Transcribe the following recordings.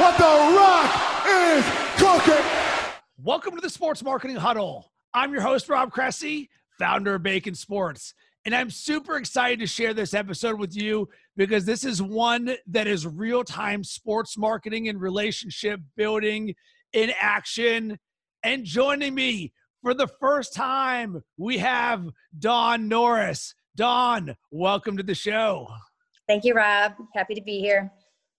what the rock is cooking. Welcome to the Sports Marketing Huddle. I'm your host, Rob Cressy, founder of Bacon Sports. And I'm super excited to share this episode with you because this is one that is real time sports marketing and relationship building in action. And joining me for the first time, we have Dawn Norris. Dawn, welcome to the show. Thank you, Rob. Happy to be here.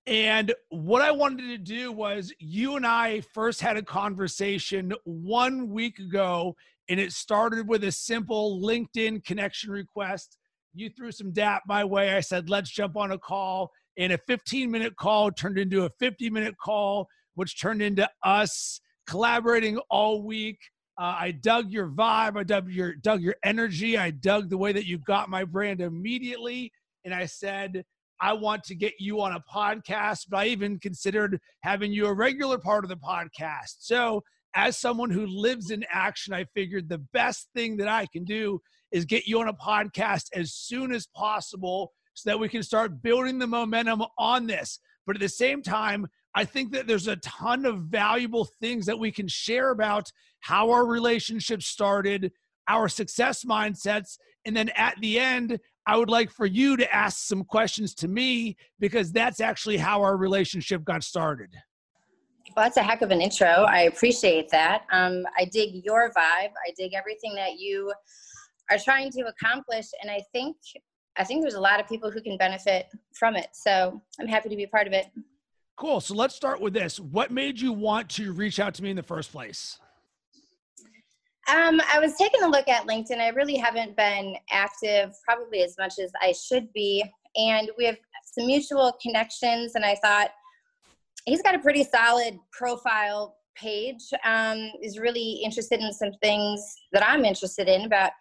And what I wanted to do was, you and I first had a conversation one week ago, and it started with a simple LinkedIn connection request. You threw some DAP my way. I said, let's jump on a call. And a 15 minute call turned into a 50 minute call, which turned into us collaborating all week. Uh, I dug your vibe. I dug your dug your energy. I dug the way that you got my brand immediately, and I said, I want to get you on a podcast. But I even considered having you a regular part of the podcast. So, as someone who lives in action, I figured the best thing that I can do is get you on a podcast as soon as possible, so that we can start building the momentum on this. But at the same time, I think that there's a ton of valuable things that we can share about how our relationship started, our success mindsets, and then at the end, I would like for you to ask some questions to me because that's actually how our relationship got started. Well, that's a heck of an intro. I appreciate that. Um, I dig your vibe. I dig everything that you are trying to accomplish, and I think I think there's a lot of people who can benefit from it. So I'm happy to be a part of it. Cool. So let's start with this. What made you want to reach out to me in the first place? Um, I was taking a look at LinkedIn. I really haven't been active, probably as much as I should be. And we have some mutual connections, and I thought he's got a pretty solid profile page. Um, is really interested in some things that I'm interested in about,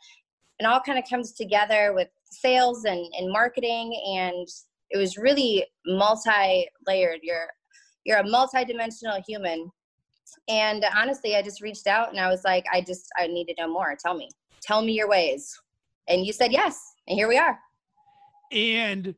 and all kind of comes together with sales and, and marketing and it was really multi-layered. You're you're a multi-dimensional human. And honestly, I just reached out and I was like, I just I need to know more. Tell me. Tell me your ways. And you said yes. And here we are. And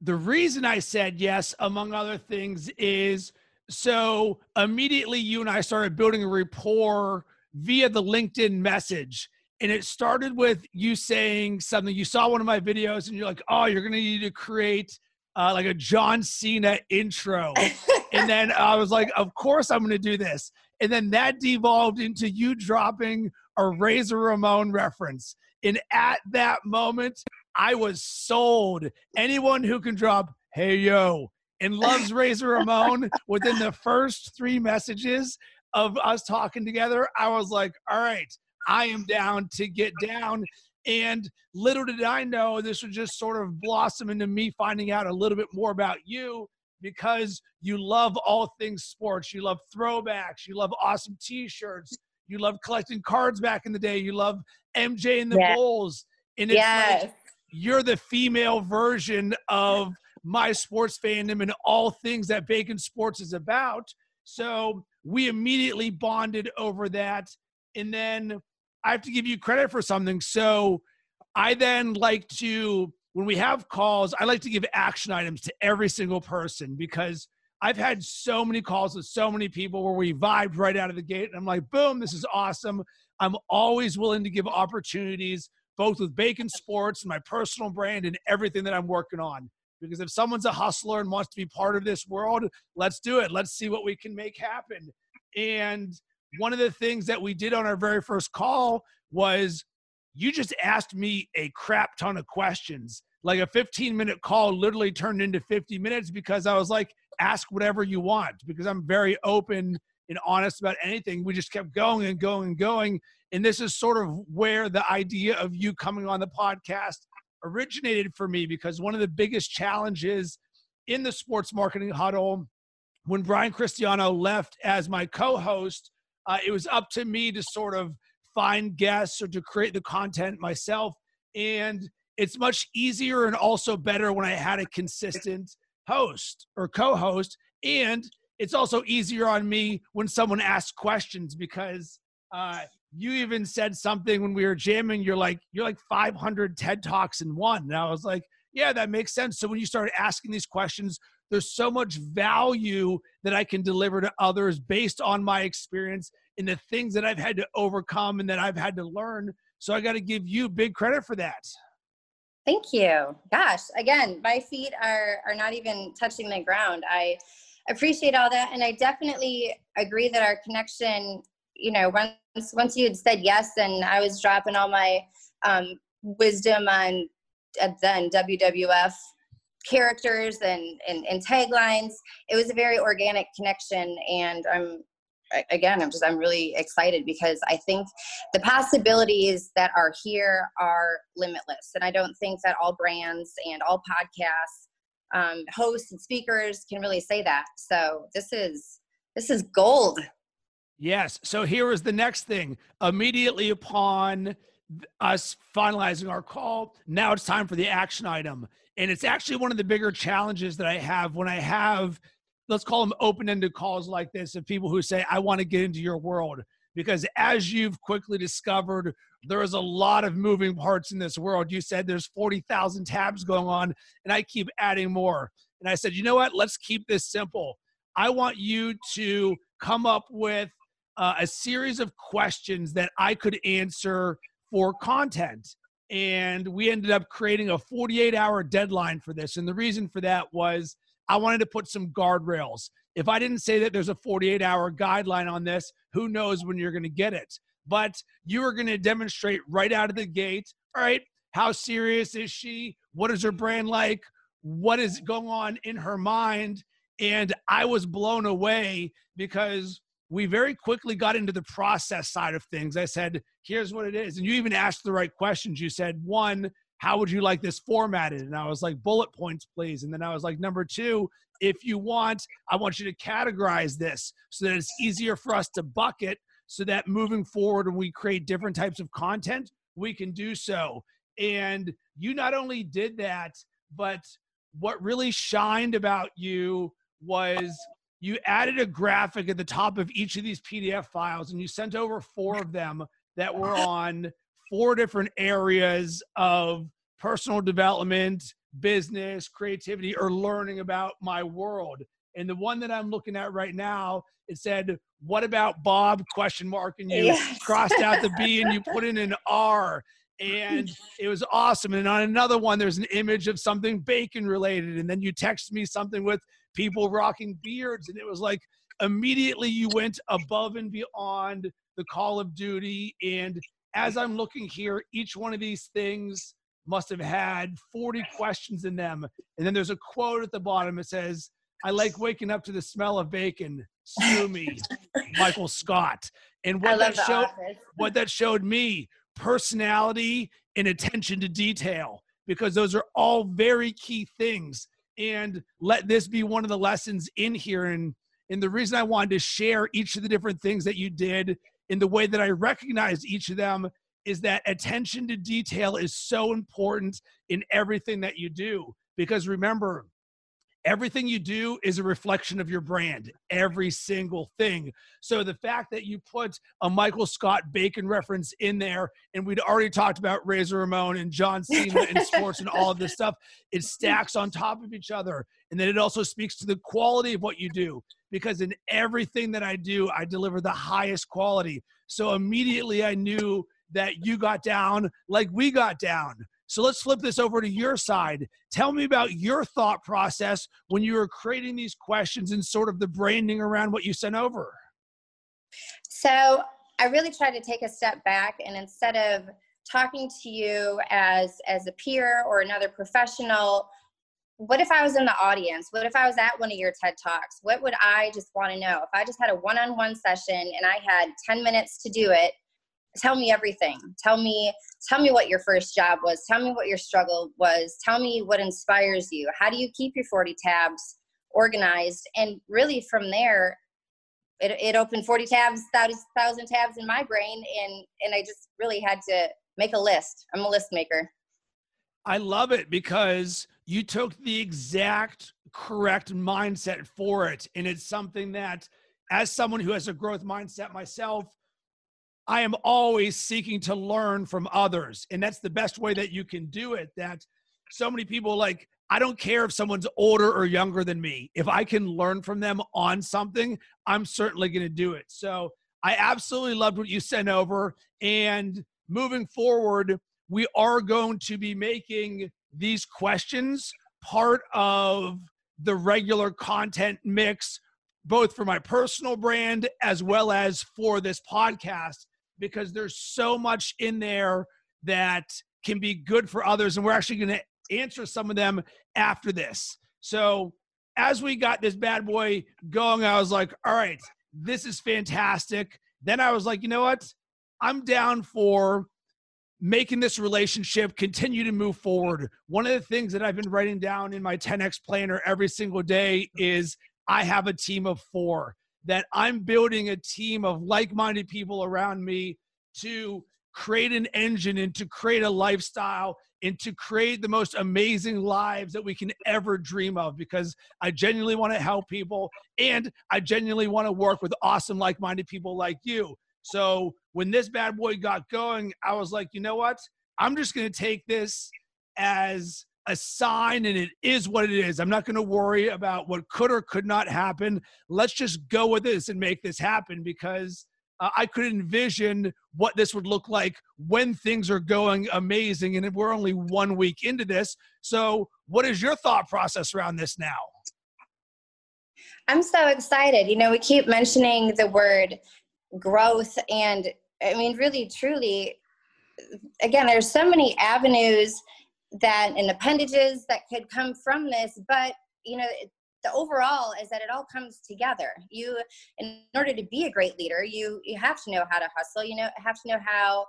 the reason I said yes, among other things, is so immediately you and I started building a rapport via the LinkedIn message and it started with you saying something. You saw one of my videos, and you're like, "Oh, you're gonna need to create uh, like a John Cena intro." and then I was like, "Of course, I'm gonna do this." And then that devolved into you dropping a Razor Ramon reference. And at that moment, I was sold. Anyone who can drop "Hey yo" and loves Razor Ramon within the first three messages of us talking together, I was like, "All right." I am down to get down. And little did I know this would just sort of blossom into me finding out a little bit more about you because you love all things sports. You love throwbacks. You love awesome t shirts. You love collecting cards back in the day. You love MJ and the yes. Bulls. And it's yes. like you're the female version of my sports fandom and all things that Bacon Sports is about. So we immediately bonded over that. And then I have to give you credit for something. So I then like to, when we have calls, I like to give action items to every single person because I've had so many calls with so many people where we vibed right out of the gate. And I'm like, boom, this is awesome. I'm always willing to give opportunities, both with Bacon Sports and my personal brand and everything that I'm working on. Because if someone's a hustler and wants to be part of this world, let's do it. Let's see what we can make happen. And one of the things that we did on our very first call was you just asked me a crap ton of questions. Like a 15 minute call literally turned into 50 minutes because I was like, ask whatever you want because I'm very open and honest about anything. We just kept going and going and going. And this is sort of where the idea of you coming on the podcast originated for me because one of the biggest challenges in the sports marketing huddle when Brian Cristiano left as my co host uh, it was up to me to sort of find guests or to create the content myself. And it's much easier and also better when I had a consistent host or co host. And it's also easier on me when someone asks questions because uh, you even said something when we were jamming. You're like, you're like 500 TED Talks in one. And I was like, yeah, that makes sense. So when you start asking these questions, there's so much value that I can deliver to others based on my experience and the things that I've had to overcome and that I've had to learn. So I got to give you big credit for that. Thank you. Gosh, again, my feet are are not even touching the ground. I appreciate all that and I definitely agree that our connection, you know, once once you had said yes and I was dropping all my um, wisdom on then WWF characters and, and, and taglines. It was a very organic connection, and I'm again i'm just i'm really excited because i think the possibilities that are here are limitless. And i don't think that all brands and all podcasts um, hosts and speakers can really say that. So this is this is gold. Yes. So here is the next thing. Immediately upon us finalizing our call now it's time for the action item. And it's actually one of the bigger challenges that I have when I have, let's call them open ended calls like this of people who say, I want to get into your world. Because as you've quickly discovered, there is a lot of moving parts in this world. You said there's 40,000 tabs going on, and I keep adding more. And I said, you know what? Let's keep this simple. I want you to come up with uh, a series of questions that I could answer for content and we ended up creating a 48 hour deadline for this. And the reason for that was I wanted to put some guardrails. If I didn't say that there's a 48 hour guideline on this, who knows when you're going to get it? But you are going to demonstrate right out of the gate, all right, how serious is she? What is her brand like? What is going on in her mind? And I was blown away because we very quickly got into the process side of things. I said, here's what it is. And you even asked the right questions. You said, one, how would you like this formatted? And I was like, bullet points, please. And then I was like, number two, if you want, I want you to categorize this so that it's easier for us to bucket so that moving forward when we create different types of content, we can do so. And you not only did that, but what really shined about you was you added a graphic at the top of each of these PDF files and you sent over four of them that were on four different areas of personal development, business, creativity, or learning about my world. And the one that I'm looking at right now, it said, "What about Bob?" question mark, and you yes. crossed out the B and you put in an R, and it was awesome. And on another one, there's an image of something bacon related, and then you text me something with people rocking beards. And it was like immediately you went above and beyond the call of duty. And as I'm looking here, each one of these things must have had 40 questions in them. And then there's a quote at the bottom. It says, I like waking up to the smell of bacon. Sue me, Michael Scott. And what that showed, what that showed me, personality and attention to detail, because those are all very key things and let this be one of the lessons in here and and the reason i wanted to share each of the different things that you did in the way that i recognize each of them is that attention to detail is so important in everything that you do. Because remember everything you do is a reflection of your brand every single thing. So the fact that you put a michael scott bacon reference in there and we'd already talked about razor ramon and john cena and sports and all of this stuff it stacks on top of each other. And then it also speaks to the quality of what you do because in everything that i do i deliver the highest quality. So immediately i knew that you got down like we got down so let's flip this over to your side. Tell me about your thought process when you were creating these questions and sort of the branding around what you sent over. So I really tried to take a step back and instead of talking to you as as a peer or another professional what if I was in the audience? What if I was at one of your TED Talks? What would I just want to know? If I just had a one on one session and I had 10 minutes to do it, tell me everything. Tell me tell me what your first job was. Tell me what your struggle was. Tell me what inspires you. How do you keep your 40 tabs organized? And really from there it, it opened 40 tabs 1000 tabs in my brain and and i just really had to make a list. I'm a list maker. I love it because you took the exact correct mindset for it. And it's something that as someone who has a growth mindset myself I am always seeking to learn from others. And that's the best way that you can do it. That so many people like I don't care if someone's older or younger than me. If I can learn from them on something, I'm certainly going to do it. So I absolutely loved what you sent over. And moving forward, we are going to be making these questions part of the regular content mix, both for my personal brand as well as for this podcast, because there's so much in there that can be good for others. And we're actually going to answer some of them after this. So as we got this bad boy going, I was like, all right, this is fantastic. Then I was like, you know what? I'm down for making this relationship continue to move forward. One of the things that I've been writing down in my 10X planner every single day is I have a team of four, that I'm building a team of like minded people around me to create an engine and to create a lifestyle and to create the most amazing lives that we can ever dream of because I genuinely want to help people and I genuinely want to work with awesome, like minded people like you. So when this bad boy got going, I was like, you know what? I'm just going to take this as a sign and it is what it is. I'm not going to worry about what could or could not happen. Let's just go with this and make this happen because uh, I could envision what this would look like when things are going amazing. And we're only one week into this. So, what is your thought process around this now? I'm so excited. You know, we keep mentioning the word growth, and I mean, really, truly, again, there's so many avenues that and appendages that could come from this, but you know, the overall is that it all comes together. You in order to be a great leader you you have to know how to hustle you know have to know how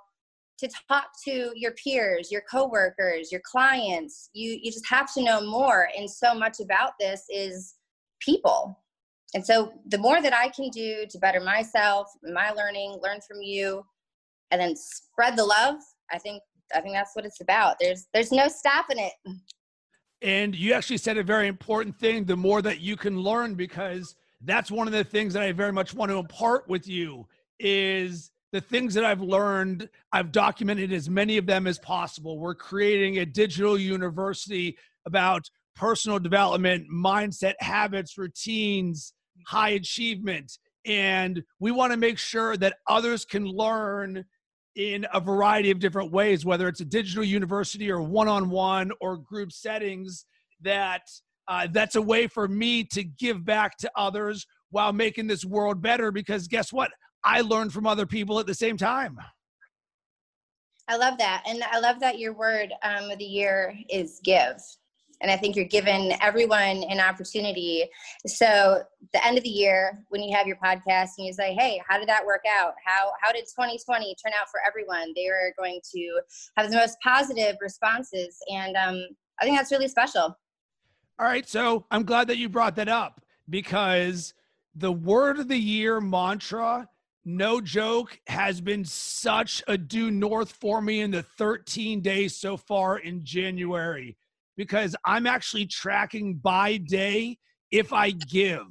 to talk to your peers your coworkers your clients. You you just have to know more and so much about this is people. And so the more that i can do to better myself my learning learn from you and then spread the love i think i think that's what it's about there's there's no stopping it and you actually said a very important thing the more that you can learn, because that's one of the things that I very much want to impart with you is the things that I've learned, I've documented as many of them as possible. We're creating a digital university about personal development, mindset, habits, routines, high achievement. And we want to make sure that others can learn in a variety of different ways, whether it's a digital university or one-on-one or group settings. That uh, that's a way for me to give back to others while making this world better. Because guess what? I learned from other people at the same time. I love that, and I love that your word um, of the year is give and i think you're giving everyone an opportunity. So the end of the year when you have your podcast and you say hey how did that work out? How how did 2020 turn out for everyone? They are going to have the most positive responses and um, i think that's really special. All right so i'm glad that you brought that up because the word of the year mantra no joke has been such a due north for me in the 13 days so far in january because I'm actually tracking by day if I give.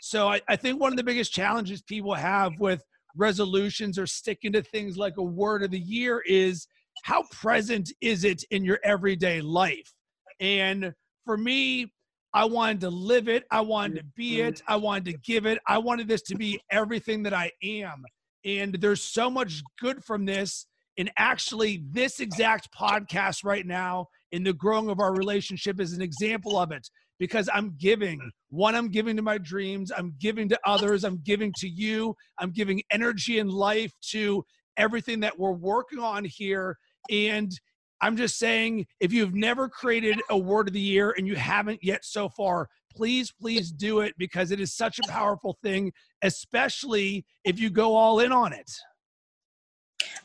So I, I, think one of the biggest challenges people have with resolutions or sticking to things like a word of the year is how present is it in your everyday life? And for me, I wanted to live it. I wanted to be it. I mm-hmm. wanted to give it. I wanted this to be everything that I am. And there's so much good from this. And actually, this exact podcast right now in the growing of our relationship is an example of it because I'm giving. One, I'm giving to my dreams, I'm giving to others, I'm giving to you, I'm giving energy and life to everything that we're working on here. And I'm just saying, if you've never created a word of the year and you haven't yet so far, please, please do it because it is such a powerful thing, especially if you go all in on it.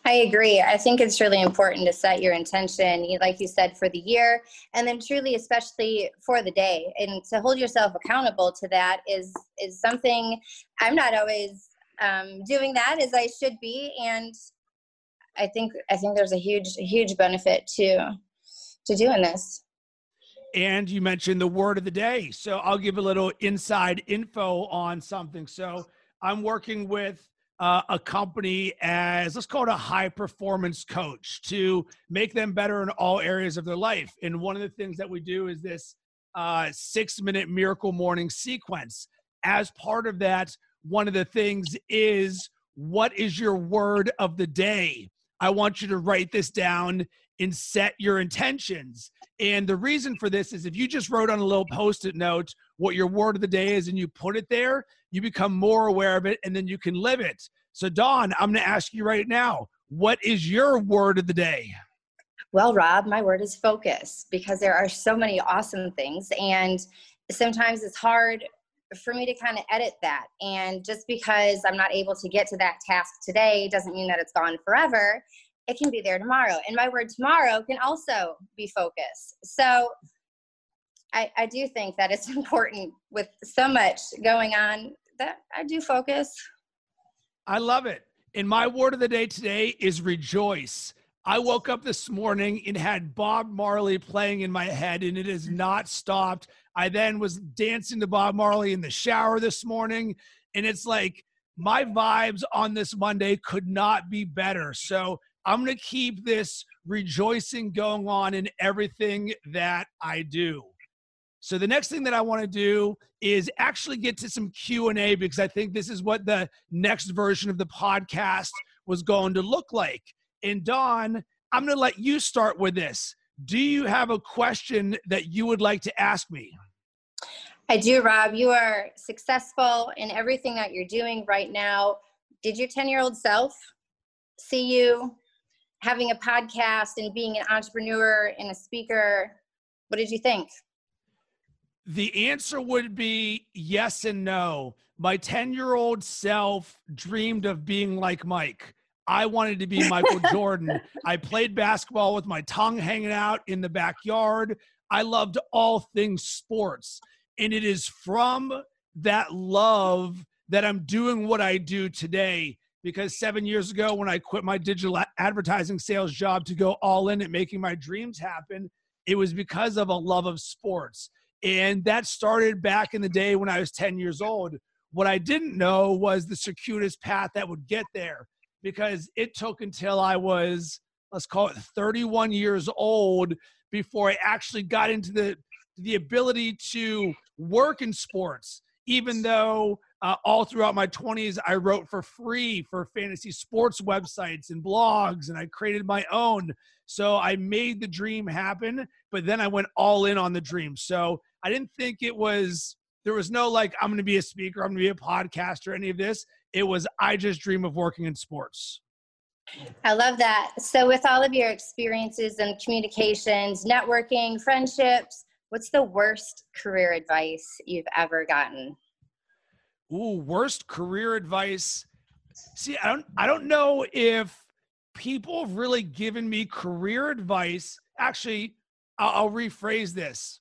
I agree. I think it's really important to set your intention, like you said, for the year, and then truly, especially for the day, and to hold yourself accountable to that is is something I'm not always um, doing that as I should be, and I think I think there's a huge huge benefit to to doing this. And you mentioned the word of the day, so I'll give a little inside info on something. So I'm working with uh, a company as let's call it a high performance coach to make them better in all areas of their life. And one of the things that we do is this uh, six minute miracle morning sequence. As part of that, one of the things is what is your word of the day? I want you to write this down and set your intentions. And the reason for this is if you just wrote on a little post it note what your word of the day is and you put it there, you become more aware of it and then you can live it. So, Dawn, I'm going to ask you right now what is your word of the day? Well, Rob, my word is focus because there are so many awesome things. And sometimes it's hard for me to kind of edit that. And just because I'm not able to get to that task today doesn't mean that it's gone forever it can be there tomorrow. And my word tomorrow can also be focus. So I, I do think that it's important with so much going on that I do focus. I love it. And my word of the day today is rejoice. I woke up this morning and had Bob Marley playing in my head, and it has not stopped. I then was dancing to Bob Marley in the shower this morning, and it's like my vibes on this Monday could not be better. So I'm going to keep this rejoicing going on in everything that I do. So the next thing that I want to do is actually get to some Q&A because I think this is what the next version of the podcast was going to look like. And Dawn, I'm going to let you start with this. Do you have a question that you would like to ask me? I do, Rob. You are successful in everything that you're doing right now. Did your 10 year old self see you having a podcast and being an entrepreneur and a speaker what did you think the answer would be yes and no. My 10 year old self dreamed of being like mike. I wanted to be michael jordan. I played basketball with my tongue hanging out in the backyard. I loved all things sports. And it is from that love that i'm doing what i do today. Because seven years ago, when I quit my digital advertising sales job to go all in at making my dreams happen, it was because of a love of sports. And that started back in the day when I was 10 years old. What I didn't know was the circuitous path that would get there because it took until I was, let's call it 31 years old before I actually got into the, the ability to work in sports, even though uh, all throughout my 20s, I wrote for free for fantasy sports websites and blogs, and I created my own. So I made the dream happen, but then I went all in on the dream. So I didn't think it was, there was no like, I'm going to be a speaker, I'm going to be a podcaster, any of this. It was, I just dream of working in sports. I love that. So, with all of your experiences and communications, networking, friendships, what's the worst career advice you've ever gotten? Ooh, worst career advice. See, I don't I don't know if people have really given me career advice. Actually, I'll, I'll rephrase this.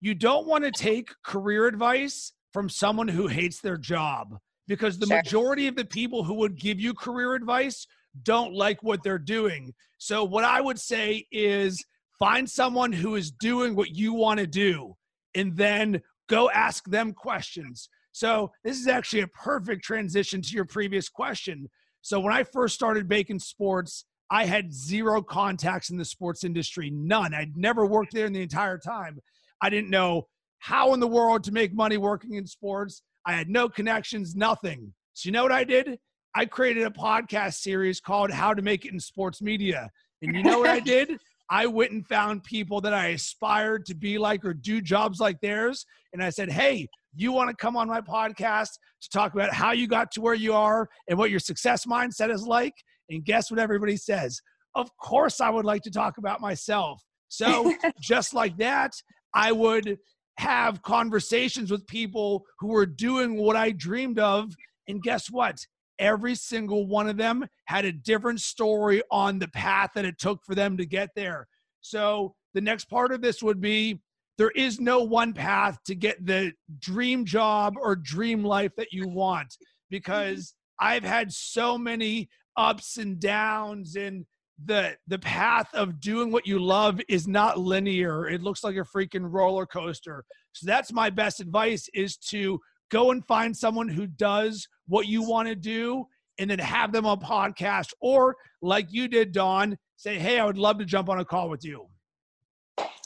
You don't want to take career advice from someone who hates their job because the sure. majority of the people who would give you career advice don't like what they're doing. So, what I would say is find someone who is doing what you want to do and then go ask them questions. So this is actually a perfect transition to your previous question. So when I first started Bacon Sports, I had zero contacts in the sports industry, none. I'd never worked there in the entire time. I didn't know how in the world to make money working in sports. I had no connections, nothing. So you know what I did? I created a podcast series called How to Make It in Sports Media. And you know what I did? I went and found people that I aspired to be like or do jobs like theirs. And I said, hey, you want to come on my podcast to talk about how you got to where you are and what your success mindset is like. And guess what everybody says? Of course, I would like to talk about myself. So, just like that, I would have conversations with people who were doing what I dreamed of. And guess what? Every single one of them had a different story on the path that it took for them to get there. So, the next part of this would be there is no one path to get the dream job or dream life that you want because I've had so many ups and downs and the the path of doing what you love is not linear it looks like a freaking roller coaster so that's my best advice is to go and find someone who does what you want to do, and then have them on podcast. Or like you did, Dawn, say, hey, I would love to jump on a call with you.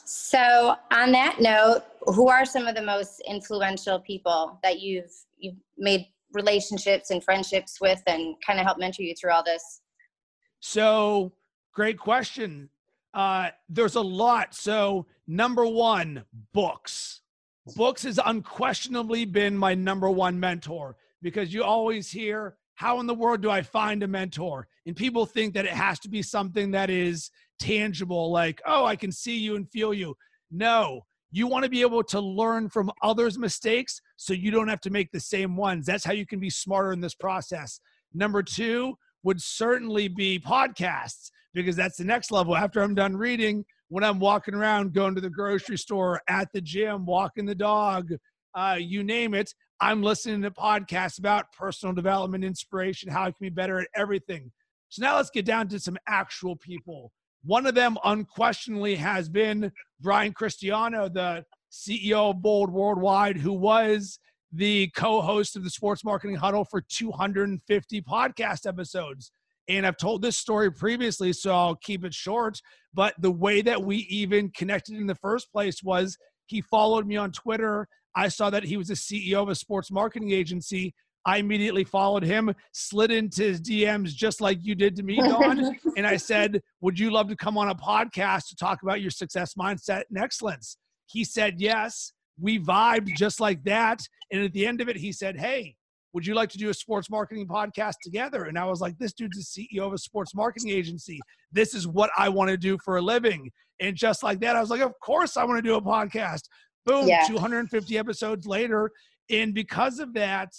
So on that note, who are some of the most influential people that you've you've made relationships and friendships with and kind of help mentor you through all this? So great question. Uh, there's a lot. So number one, books. Books has unquestionably been my number one mentor because you always hear, how in the world do I find a mentor? And people think that it has to be something that is tangible, like, oh, I can see you and feel you. No, you want to be able to learn from others' mistakes so you don't have to make the same ones. That's how you can be smarter in this process. Number two would certainly be podcasts because that's the next level. After I'm done reading, when I'm walking around, going to the grocery store, at the gym, walking the dog, uh, you name it, I'm listening to podcasts about personal development, inspiration, how I can be better at everything. So now let's get down to some actual people. One of them unquestionably has been Brian Cristiano, the CEO of Bold Worldwide, who was the co-host of the Sports Marketing Huddle for 250 podcast episodes. And I've told this story previously, so I'll keep it short. But the way that we even connected in the first place was he followed me on Twitter. I saw that he was a CEO of a sports marketing agency. I immediately followed him, slid into his DMs just like you did to me, Dawn. and I said, Would you love to come on a podcast to talk about your success mindset and excellence? He said, Yes. We vibed just like that. And at the end of it, he said, Hey, would you like to do a sports marketing podcast together? And I was like, This dude's the CEO of a sports marketing agency. This is what I want to do for a living. And just like that, I was like, Of course, I want to do a podcast. Boom, yeah. 250 episodes later. And because of that,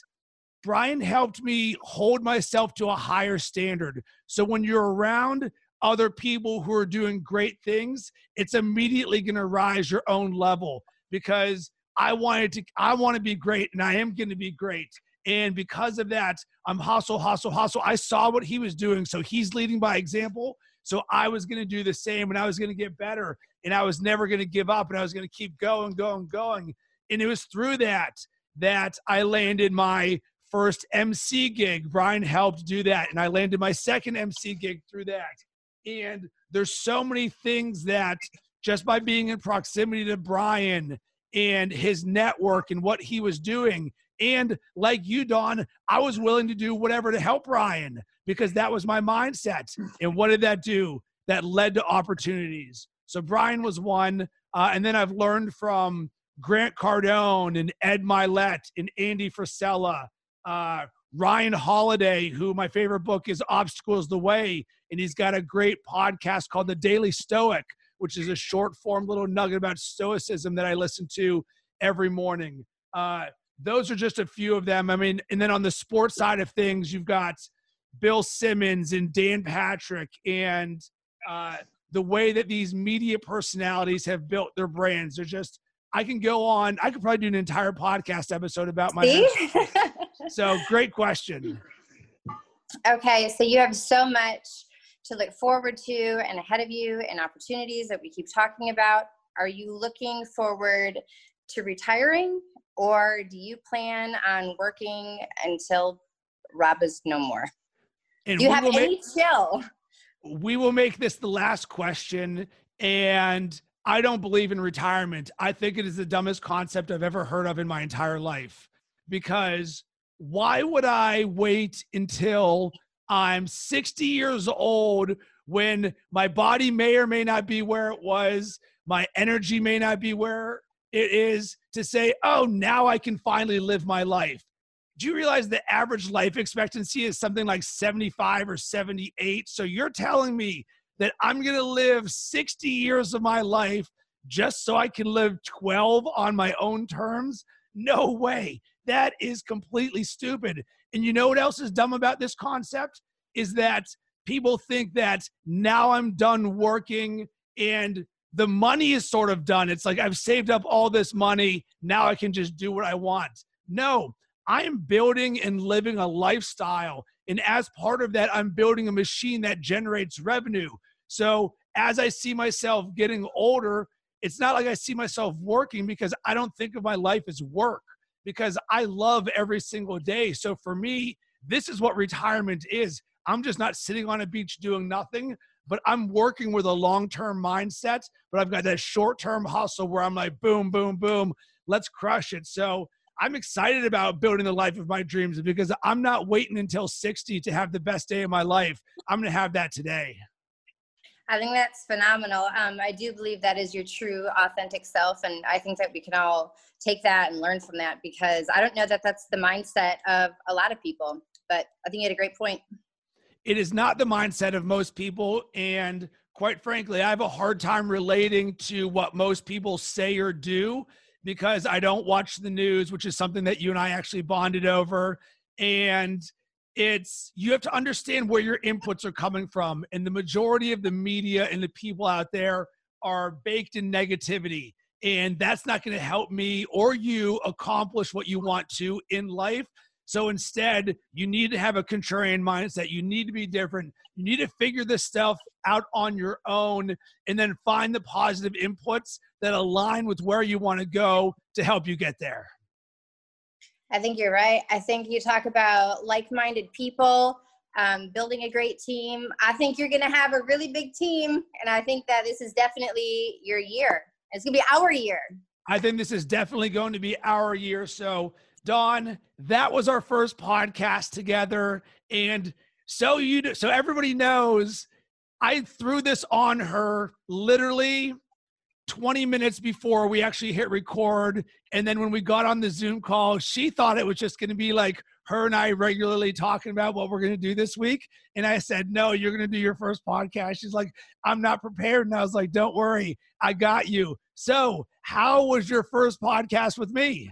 Brian helped me hold myself to a higher standard. So when you're around other people who are doing great things, it's immediately going to rise your own level because I wanted to I want to be great and I am going to be great. And because of that, I'm hustle, hustle, hustle. I saw what he was doing. So he's leading by example. So I was going to do the same and I was going to get better and I was never going to give up and I was going to keep going, going, going. And it was through that that I landed my first MC gig. Brian helped do that. And I landed my second MC gig through that. And there's so many things that just by being in proximity to Brian and his network and what he was doing. And like you, Dawn, I was willing to do whatever to help Brian because that was my mindset. And what did that do? That led to opportunities. So Brian was one. Uh, and then I've learned from Grant Cardone and Ed Mylett and Andy Frisella uh, Ryan Holiday, who my favorite book is Obstacles the Way, and he's got a great podcast called The Daily Stoic, which is a short form little nugget about stoicism that I listen to every morning. Uh, those are just a few of them. I mean, and then on the sports side of things, you've got Bill Simmons and Dan Patrick, and uh, the way that these media personalities have built their brands. They're just, I can go on, I could probably do an entire podcast episode about my. so great question. Okay, so you have so much to look forward to and ahead of you and opportunities that we keep talking about. Are you looking forward to retiring or do you plan on working until Rob is no more? And do you have any make, chill? We will make this the last question. And I don't believe in retirement. I think it is the dumbest concept I've ever heard of in my entire life because why would I wait until I'm 60 years old when my body may or may not be where it was, my energy may not be where it is to say, oh, now I can finally live my life? Do you realize the average life expectancy is something like 75 or 78? So you're telling me that I'm going to live 60 years of my life just so I can live 12 on my own terms? No way. That is completely stupid. And you know what else is dumb about this concept? Is that people think that now I'm done working and the money is sort of done. It's like I've saved up all this money. Now I can just do what I want. No, I am building and living a lifestyle. And as part of that, I'm building a machine that generates revenue. So as I see myself getting older, it's not like I see myself working because I don't think of my life as work. because I love every single day. So for me, this is what retirement is. I'm just not sitting on a beach doing nothing, but I'm working with a long term mindset. But I've got that short term hustle where I'm like, boom, boom, boom, let's crush it. So I'm excited about building the life of my dreams because I'm not waiting until 60 to have the best day of my life. I'm going to have that today. I think that's phenomenal. Um, I do believe that is your true, authentic self, and I think that we can all take that and learn from that because I don't know that that's the mindset of a lot of people. But I think you had a great point. It is not the mindset of most people, and quite frankly, I have a hard time relating to what most people say or do because I don't watch the news, which is something that you and I actually bonded over, and it's you have to understand where your inputs are coming from and the majority of the media and the people out there are baked in negativity and that's not going to help me or you accomplish what you want to in life so instead you need to have a contrarian mindset you need to be different you need to figure this stuff out on your own and then find the positive inputs that align with where you want to go to help you get there I think you're right. I think you talk about like minded people, um, building a great team. I think you're going to have a really big team. And I think that this is definitely your year. It's going to be our year. I think this is definitely going to be our year. So, Dawn, that was our first podcast together. And so you do, so everybody knows I threw this on her literally 20 minutes before we actually hit record. And then when we got on the Zoom call, she thought it was just going to be like her and I regularly talking about what we're going to do this week. And I said, No, you're going to do your first podcast. She's like, I'm not prepared. And I was like, Don't worry, I got you. So, how was your first podcast with me?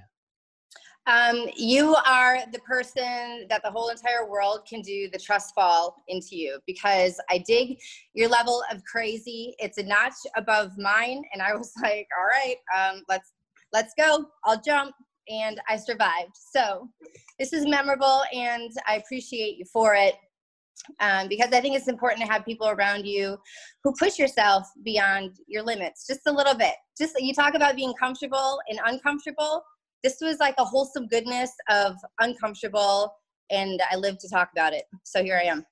Um, you are the person that the whole entire world can do the trust fall into you because I dig your level of crazy. It's a notch above mine, and I was like, all right, um, let's let's go. I'll jump, and I survived. So this is memorable, and I appreciate you for it. Um, because I think it's important to have people around you who push yourself beyond your limits just a little bit. Just you talk about being comfortable and uncomfortable this was like a wholesome goodness of uncomfortable and i live to talk about it so here i am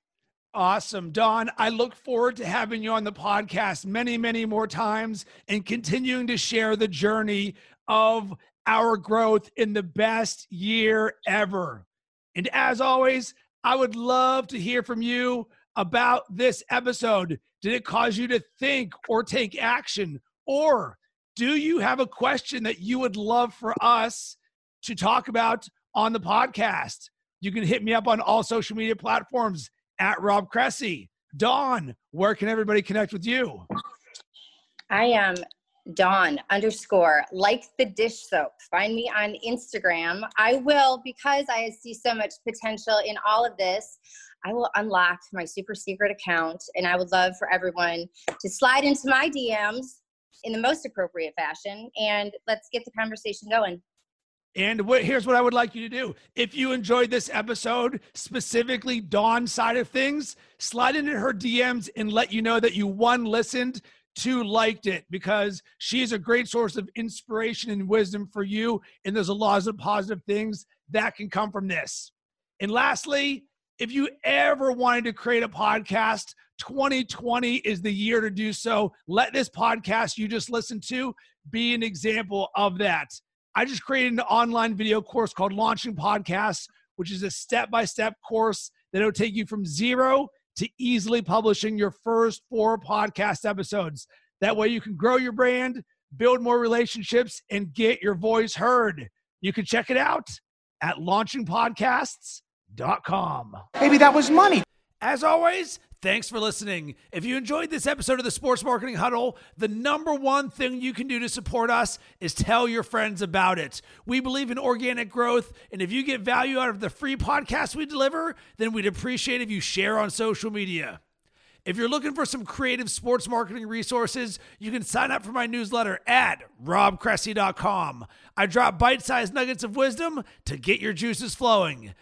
Awesome. Dawn, I look forward to having you on the podcast many, many more times and continuing to share the journey of our growth in the best year ever. And as always, I would love to hear from you about this episode. Did it cause you to think or take action? Or do you have a question that you would love for us to talk about on the podcast? You can hit me up on all social media platforms at Rob Cressy. Dawn, where can everybody connect with you? I am Dawn underscore like the dish soap. Find me on Instagram. I will, because I see so much potential in all of this, I will unlock my super secret account and I would love for everyone to slide into my DMs in the most appropriate fashion and let's get the conversation going. And what, here's what I would like you to do. If you enjoyed this episode, specifically Dawn's side of things, slide into her DMs and let you know that you one listened, two liked it, because she's a great source of inspiration and wisdom for you. And there's a lot of positive things that can come from this. And lastly, if you ever wanted to create a podcast, 2020 is the year to do so. Let this podcast you just listened to be an example of that. I just created an online video course called Launching Podcasts, which is a step by step course that will take you from zero to easily publishing your first four podcast episodes. That way, you can grow your brand, build more relationships, and get your voice heard. You can check it out at launchingpodcasts.com. Maybe that was money. As always, Thanks for listening. If you enjoyed this episode of the Sports Marketing Huddle, the number one thing you can do to support us is tell your friends about it. We believe in organic growth, and if you get value out of the free podcast we deliver, then we'd appreciate if you share on social media. If you're looking for some creative sports marketing resources, you can sign up for my newsletter at robcressy.com. I drop bite sized nuggets of wisdom to get your juices flowing.